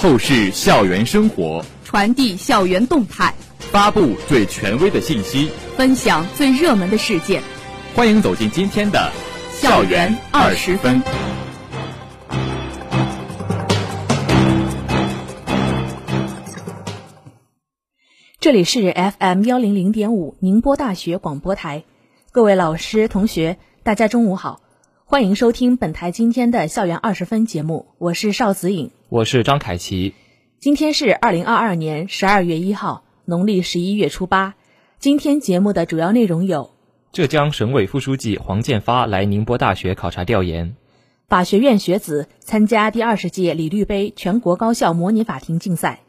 透视校园生活，传递校园动态，发布最权威的信息，分享最热门的事件。欢迎走进今天的校园二十分。这里是 FM 幺零零点五宁波大学广播台，各位老师、同学，大家中午好，欢迎收听本台今天的校园二十分节目，我是邵子颖，我是张凯奇。今天是二零二二年十二月一号，农历十一月初八。今天节目的主要内容有：浙江省委副书记黄建发来宁波大学考察调研；法学院学子参加第二十届李律杯全国高校模拟法庭竞赛。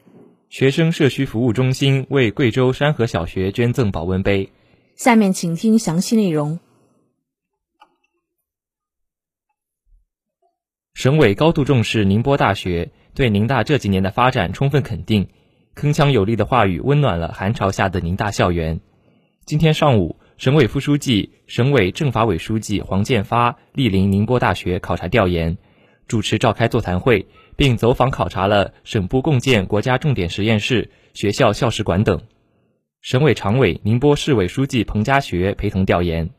学生社区服务中心为贵州山河小学捐赠保温杯。下面请听详细内容。省委高度重视宁波大学，对宁大这几年的发展充分肯定，铿锵有力的话语温暖了寒潮下的宁大校园。今天上午，省委副书记、省委政法委书记黄建发莅临宁波大学考察调研，主持召开座谈会。并走访考察了省部共建国家重点实验室、学校校史馆等。省委常委、宁波市委书记彭家学陪同调研。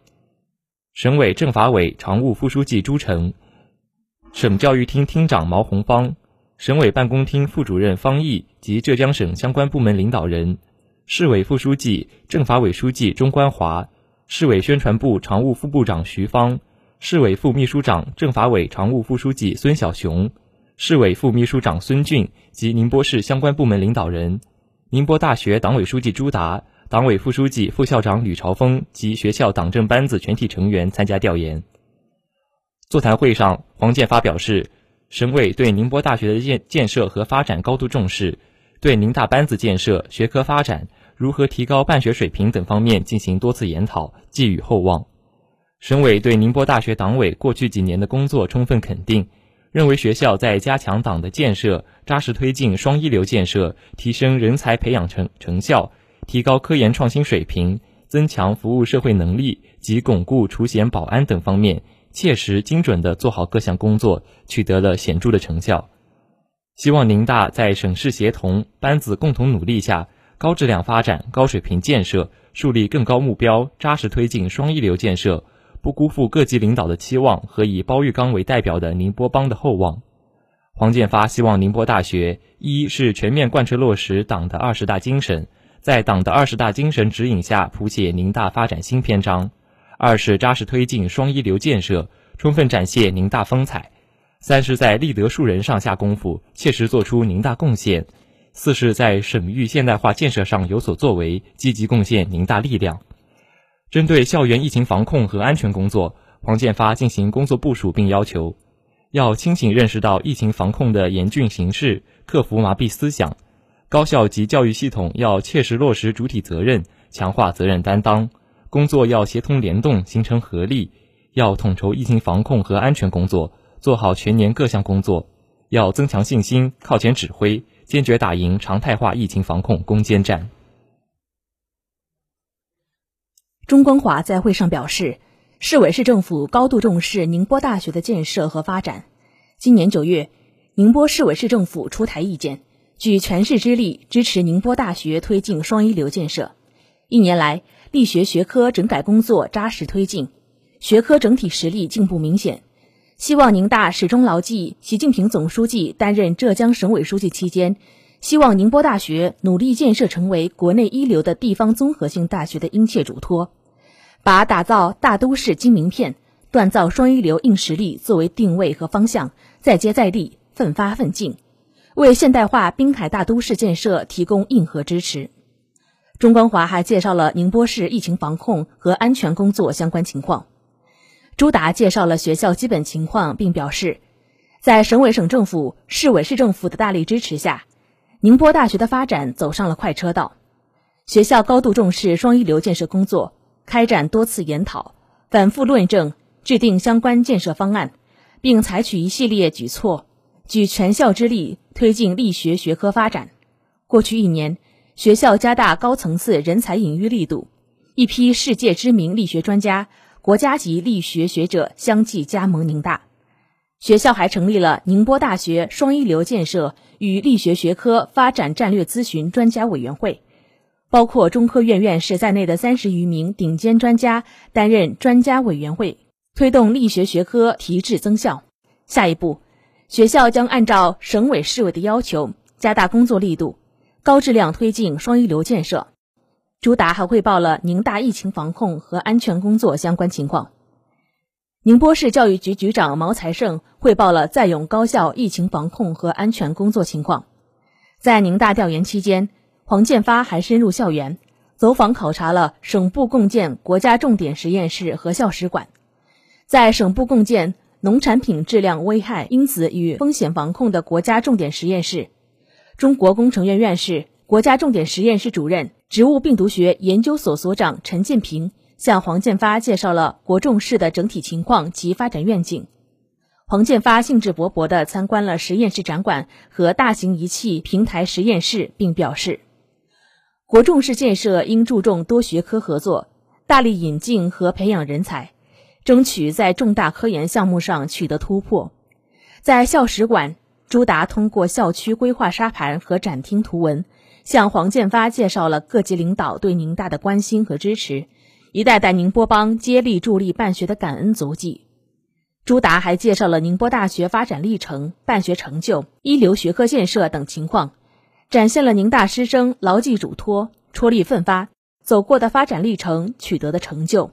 省委政法委常务副书记朱成，省教育厅厅长毛红芳，省委办公厅副主任方毅及浙江省相关部门领导人，市委副书记、政法委书记钟关华，市委宣传部常务副部长徐芳，市委副秘书长、政法委常务副书记孙小雄。市委副秘书长孙俊及宁波市相关部门领导人，宁波大学党委书记朱达、党委副书记、副校长吕朝峰及学校党政班子全体成员参加调研。座谈会上，黄建发表示，省委对宁波大学的建建设和发展高度重视，对宁大班子建设、学科发展、如何提高办学水平等方面进行多次研讨，寄予厚望。省委对宁波大学党委过去几年的工作充分肯定。认为学校在加强党的建设、扎实推进双一流建设、提升人才培养成成效、提高科研创新水平、增强服务社会能力及巩固除险保安等方面，切实精准地做好各项工作，取得了显著的成效。希望宁大在省市协同、班子共同努力下，高质量发展、高水平建设，树立更高目标，扎实推进双一流建设。不辜负各级领导的期望和以包玉刚为代表的宁波帮的厚望。黄建发希望宁波大学一是全面贯彻落实党的二十大精神，在党的二十大精神指引下谱写宁大发展新篇章；二是扎实推进双一流建设，充分展现宁大风采；三是，在立德树人上下功夫，切实做出宁大贡献；四是，在省域现代化建设上有所作为，积极贡献宁大力量。针对校园疫情防控和安全工作，黄建发进行工作部署，并要求要清醒认识到疫情防控的严峻形势，克服麻痹思想；高校及教育系统要切实落实主体责任，强化责任担当，工作要协同联动，形成合力；要统筹疫情防控和安全工作，做好全年各项工作；要增强信心，靠前指挥，坚决打赢常态化疫情防控攻坚战。钟光华在会上表示，市委市政府高度重视宁波大学的建设和发展。今年九月，宁波市委市政府出台意见，举全市之力支持宁波大学推进双一流建设。一年来，力学学科整改工作扎实推进，学科整体实力进步明显。希望宁大始终牢记习近平总书记担任浙江省委书记期间，希望宁波大学努力建设成为国内一流的地方综合性大学的殷切嘱托。把打造大都市金名片、锻造双一流硬实力作为定位和方向，再接再厉，奋发奋进，为现代化滨海大都市建设提供硬核支持。钟光华还介绍了宁波市疫情防控和安全工作相关情况。朱达介绍了学校基本情况，并表示，在省委省政府、市委市政府的大力支持下，宁波大学的发展走上了快车道。学校高度重视双一流建设工作。开展多次研讨，反复论证，制定相关建设方案，并采取一系列举措，举全校之力推进力学学科发展。过去一年，学校加大高层次人才引育力度，一批世界知名力学专家、国家级力学学者相继加盟宁大。学校还成立了宁波大学双一流建设与力学学科发展战略咨询专家委员会，包括中科院院士在内的三十余名顶尖专家担任专家委员会，推动力学学科提质增效。下一步，学校将按照省委市委的要求，加大工作力度，高质量推进双一流建设。朱达还汇报了宁大疫情防控和安全工作相关情况。宁波市教育局局长毛才胜汇报了在永高校疫情防控和安全工作情况。在宁大调研期间，黄建发还深入校园，走访考察了省部共建国家重点实验室和校史馆。在省部共建农产品质量危害因子与风险防控的国家重点实验室，中国工程院院士、国家重点实验室主任、植物病毒学研究所所长陈建平。向黄建发介绍了国重室的整体情况及发展愿景。黄建发兴致勃勃地参观了实验室展馆和大型仪器平台实验室，并表示，国重室建设应注重多学科合作，大力引进和培养人才，争取在重大科研项目上取得突破。在校史馆，朱达通过校区规划沙盘和展厅图文，向黄建发介绍了各级领导对宁大的关心和支持。一代代宁波帮接力助力办学的感恩足迹。朱达还介绍了宁波大学发展历程、办学成就、一流学科建设等情况，展现了宁大师生牢记嘱托、出力奋发走过的发展历程、取得的成就。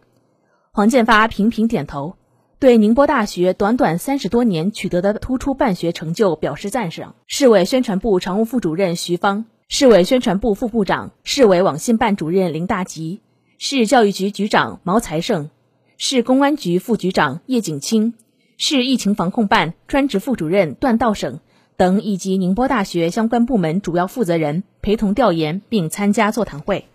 黄建发频频点头，对宁波大学短短三十多年取得的突出办学成就表示赞赏。市委宣传部常务副主任徐芳，市委宣传部副部长、市委网信办主任林大吉。市教育局局长毛才胜，市公安局副局长叶景清，市疫情防控办专职副主任段道省等，以及宁波大学相关部门主要负责人陪同调研并参加座谈会。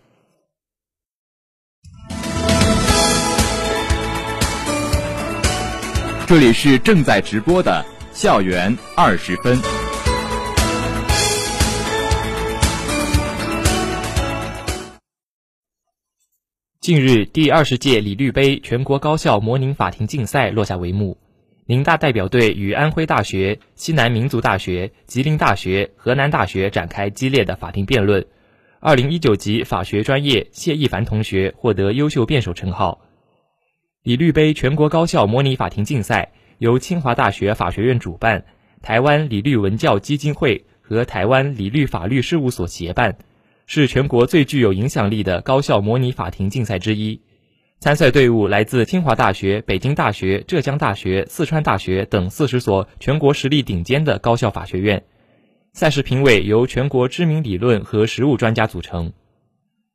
这里是正在直播的校园二十分。近日，第二十届李律杯全国高校模拟法庭竞赛落下帷幕。宁大代表队与安徽大学、西南民族大学、吉林大学、河南大学展开激烈的法庭辩论。二零一九级法学专业谢一凡同学获得优秀辩手称号。李律杯全国高校模拟法庭竞赛由清华大学法学院主办，台湾李律文教基金会和台湾李律法律事务所协办。是全国最具有影响力的高校模拟法庭竞赛之一。参赛队伍来自清华大学、北京大学、浙江大学、四川大学等四十所全国实力顶尖的高校法学院。赛事评委由全国知名理论和实务专家组成。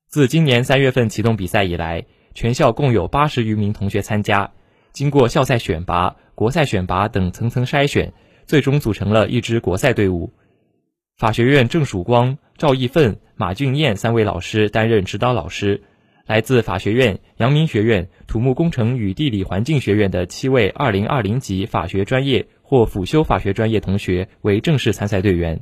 自今年三月份启动比赛以来，全校共有八十余名同学参加。经过校赛选拔、国赛选拔等层层筛选，最终组成了一支国赛队伍。法学院郑曙光、赵义奋、马俊彦三位老师担任指导老师，来自法学院、阳明学院、土木工程与地理环境学院的七位二零二零级法学专业或辅修法学专业同学为正式参赛队员。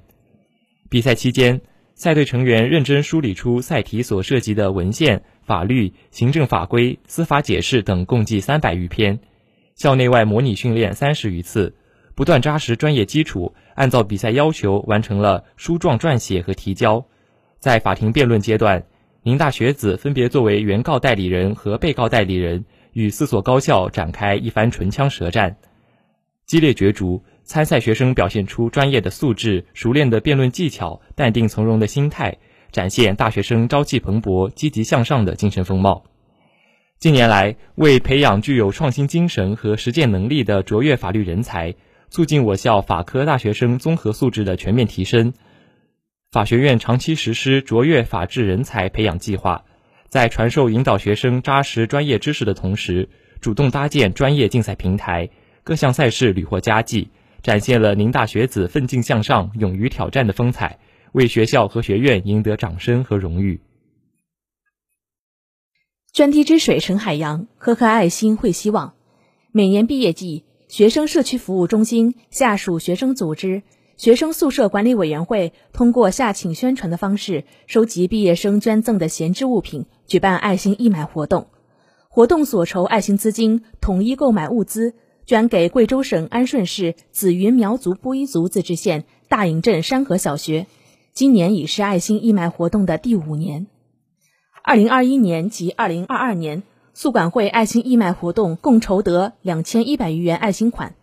比赛期间，赛队成员认真梳理出赛题所涉及的文献、法律、行政法规、司法解释等共计三百余篇，校内外模拟训练三十余次。不断扎实专业基础，按照比赛要求完成了书状撰写和提交。在法庭辩论阶段，宁大学子分别作为原告代理人和被告代理人，与四所高校展开一番唇枪舌战，激烈角逐。参赛学生表现出专业的素质、熟练的辩论技巧、淡定从容的心态，展现大学生朝气蓬勃、积极向上的精神风貌。近年来，为培养具有创新精神和实践能力的卓越法律人才。促进我校法科大学生综合素质的全面提升，法学院长期实施卓越法治人才培养计划，在传授引导学生扎实专业知识的同时，主动搭建专业竞赛平台，各项赛事屡获佳绩，展现了宁大学子奋进向上、勇于挑战的风采，为学校和学院赢得掌声和荣誉。涓滴之水成海洋，颗颗爱心汇希望。每年毕业季。学生社区服务中心下属学生组织、学生宿舍管理委员会通过下请宣传的方式，收集毕业生捐赠的闲置物品，举办爱心义卖活动。活动所筹爱心资金统一购买物资，捐给贵州省安顺市紫云苗族布依族自治县大营镇山河小学。今年已是爱心义卖活动的第五年。二零二一年及二零二二年，宿管会爱心义卖活动共筹得两千一百余元爱心款。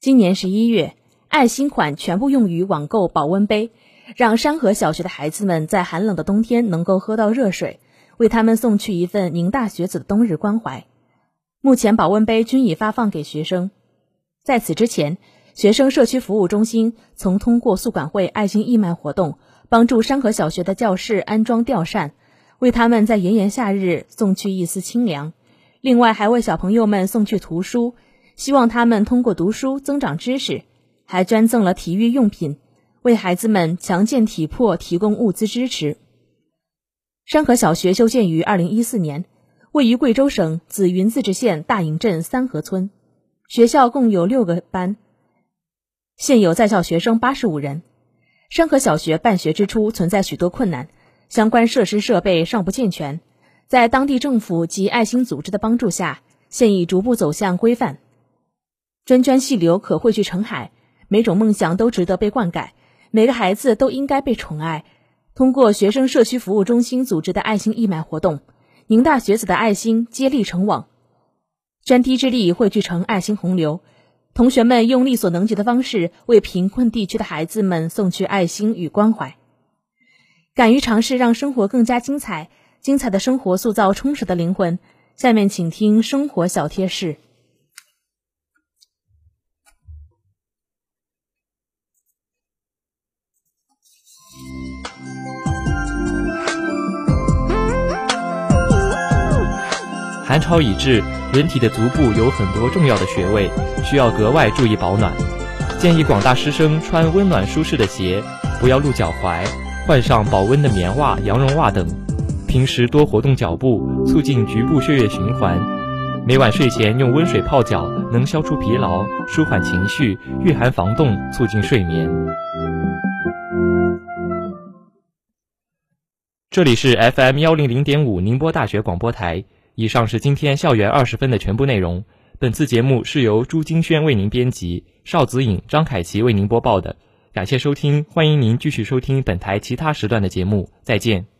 今年十一月，爱心款全部用于网购保温杯，让山河小学的孩子们在寒冷的冬天能够喝到热水，为他们送去一份宁大学子的冬日关怀。目前保温杯均已发放给学生。在此之前，学生社区服务中心曾通过宿管会爱心义卖活动，帮助山河小学的教室安装吊扇，为他们在炎炎夏日送去一丝清凉。另外，还为小朋友们送去图书，希望他们通过读书增长知识。还捐赠了体育用品，为孩子们强健体魄提供物资支持。山河小学修建于二零一四年。位于贵州省紫云自治县大营镇三河村，学校共有六个班，现有在校学生八十五人。山河小学办学之初存在许多困难，相关设施设备尚不健全。在当地政府及爱心组织的帮助下，现已逐步走向规范。涓涓细流可汇聚成海，每种梦想都值得被灌溉，每个孩子都应该被宠爱。通过学生社区服务中心组织的爱心义卖活动。宁大学子的爱心接力成网，涓滴之力汇聚成爱心洪流。同学们用力所能及的方式，为贫困地区的孩子们送去爱心与关怀。敢于尝试，让生活更加精彩。精彩的生活塑造充实的灵魂。下面请听生活小贴士。寒潮已至，人体的足部有很多重要的穴位，需要格外注意保暖。建议广大师生穿温暖舒适的鞋，不要露脚踝，换上保温的棉袜、羊绒袜等。平时多活动脚部，促进局部血液循环。每晚睡前用温水泡脚，能消除疲劳、舒缓情绪、御寒防冻，促进睡眠。这里是 FM 幺零零点五宁波大学广播台。以上是今天校园二十分的全部内容。本次节目是由朱金轩为您编辑，邵子颖、张凯琪为您播报的。感谢收听，欢迎您继续收听本台其他时段的节目。再见。